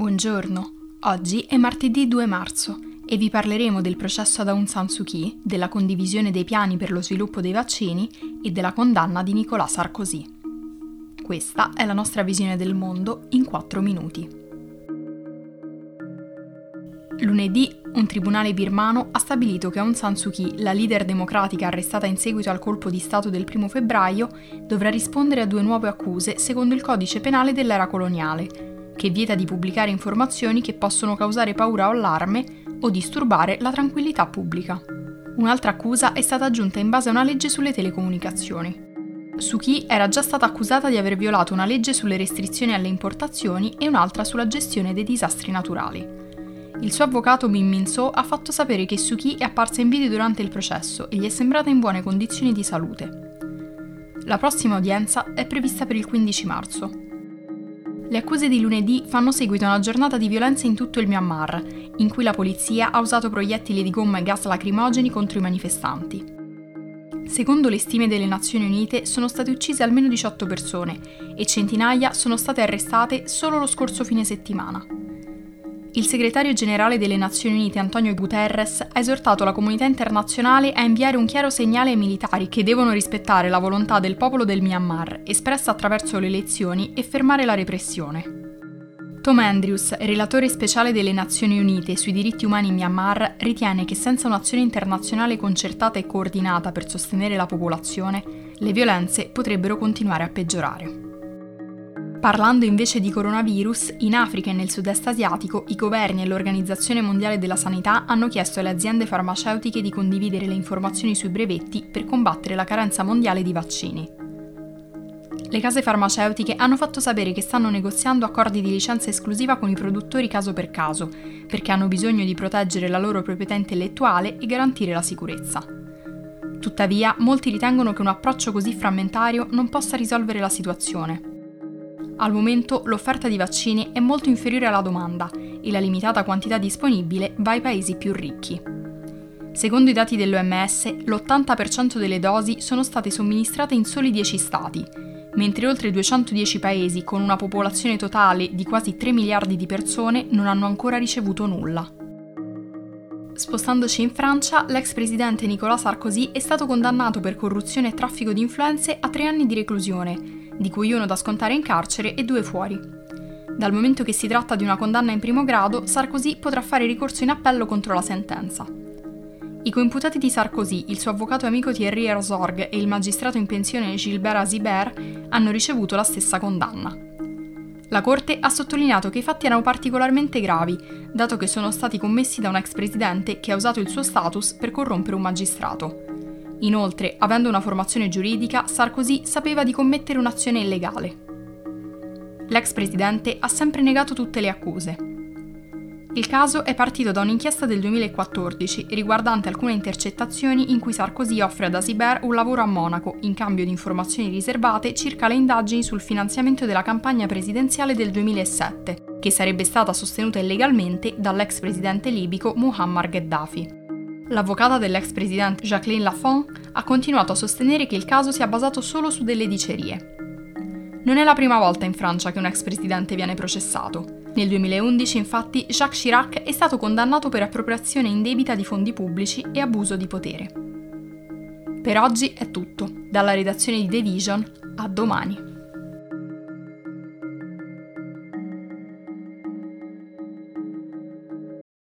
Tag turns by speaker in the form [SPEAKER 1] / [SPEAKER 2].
[SPEAKER 1] Buongiorno, oggi è martedì 2 marzo e vi parleremo del processo ad Aung San Suu Kyi, della condivisione dei piani per lo sviluppo dei vaccini e della condanna di Nicolas Sarkozy. Questa è la nostra visione del mondo in 4 minuti. Lunedì un tribunale birmano ha stabilito che Aung San Suu Kyi, la leader democratica arrestata in seguito al colpo di Stato del 1 febbraio, dovrà rispondere a due nuove accuse secondo il codice penale dell'era coloniale, che vieta di pubblicare informazioni che possono causare paura o allarme o disturbare la tranquillità pubblica. Un'altra accusa è stata aggiunta in base a una legge sulle telecomunicazioni. Suki era già stata accusata di aver violato una legge sulle restrizioni alle importazioni e un'altra sulla gestione dei disastri naturali. Il suo avvocato Min Min So ha fatto sapere che Suki è apparsa in video durante il processo e gli è sembrata in buone condizioni di salute. La prossima udienza è prevista per il 15 marzo. Le accuse di lunedì fanno seguito a una giornata di violenza in tutto il Myanmar, in cui la polizia ha usato proiettili di gomma e gas lacrimogeni contro i manifestanti. Secondo le stime delle Nazioni Unite sono state uccise almeno 18 persone e centinaia sono state arrestate solo lo scorso fine settimana. Il segretario generale delle Nazioni Unite Antonio Guterres ha esortato la comunità internazionale a inviare un chiaro segnale ai militari che devono rispettare la volontà del popolo del Myanmar, espressa attraverso le elezioni, e fermare la repressione. Tom Andrews, relatore speciale delle Nazioni Unite sui diritti umani in Myanmar, ritiene che senza un'azione internazionale concertata e coordinata per sostenere la popolazione, le violenze potrebbero continuare a peggiorare. Parlando invece di coronavirus, in Africa e nel sud-est asiatico i governi e l'Organizzazione Mondiale della Sanità hanno chiesto alle aziende farmaceutiche di condividere le informazioni sui brevetti per combattere la carenza mondiale di vaccini. Le case farmaceutiche hanno fatto sapere che stanno negoziando accordi di licenza esclusiva con i produttori caso per caso, perché hanno bisogno di proteggere la loro proprietà intellettuale e garantire la sicurezza. Tuttavia, molti ritengono che un approccio così frammentario non possa risolvere la situazione. Al momento l'offerta di vaccini è molto inferiore alla domanda e la limitata quantità disponibile va ai paesi più ricchi. Secondo i dati dell'OMS, l'80% delle dosi sono state somministrate in soli 10 stati, mentre oltre 210 paesi con una popolazione totale di quasi 3 miliardi di persone non hanno ancora ricevuto nulla. Spostandoci in Francia, l'ex presidente Nicolas Sarkozy è stato condannato per corruzione e traffico di influenze a tre anni di reclusione, di cui uno da scontare in carcere e due fuori. Dal momento che si tratta di una condanna in primo grado, Sarkozy potrà fare ricorso in appello contro la sentenza. I coimputati di Sarkozy, il suo avvocato amico Thierry Herzog e il magistrato in pensione Gilbert Azibert hanno ricevuto la stessa condanna. La Corte ha sottolineato che i fatti erano particolarmente gravi, dato che sono stati commessi da un ex presidente che ha usato il suo status per corrompere un magistrato. Inoltre, avendo una formazione giuridica, Sarkozy sapeva di commettere un'azione illegale. L'ex presidente ha sempre negato tutte le accuse. Il caso è partito da un'inchiesta del 2014 riguardante alcune intercettazioni in cui Sarkozy offre ad Asiber un lavoro a Monaco in cambio di informazioni riservate circa le indagini sul finanziamento della campagna presidenziale del 2007, che sarebbe stata sostenuta illegalmente dall'ex presidente libico Muammar Gheddafi. L'avvocata dell'ex presidente Jacqueline Lafont ha continuato a sostenere che il caso sia basato solo su delle dicerie. Non è la prima volta in Francia che un ex presidente viene processato. Nel 2011, infatti, Jacques Chirac è stato condannato per appropriazione indebita di fondi pubblici e abuso di potere. Per oggi è tutto. Dalla redazione di The Vision, a domani.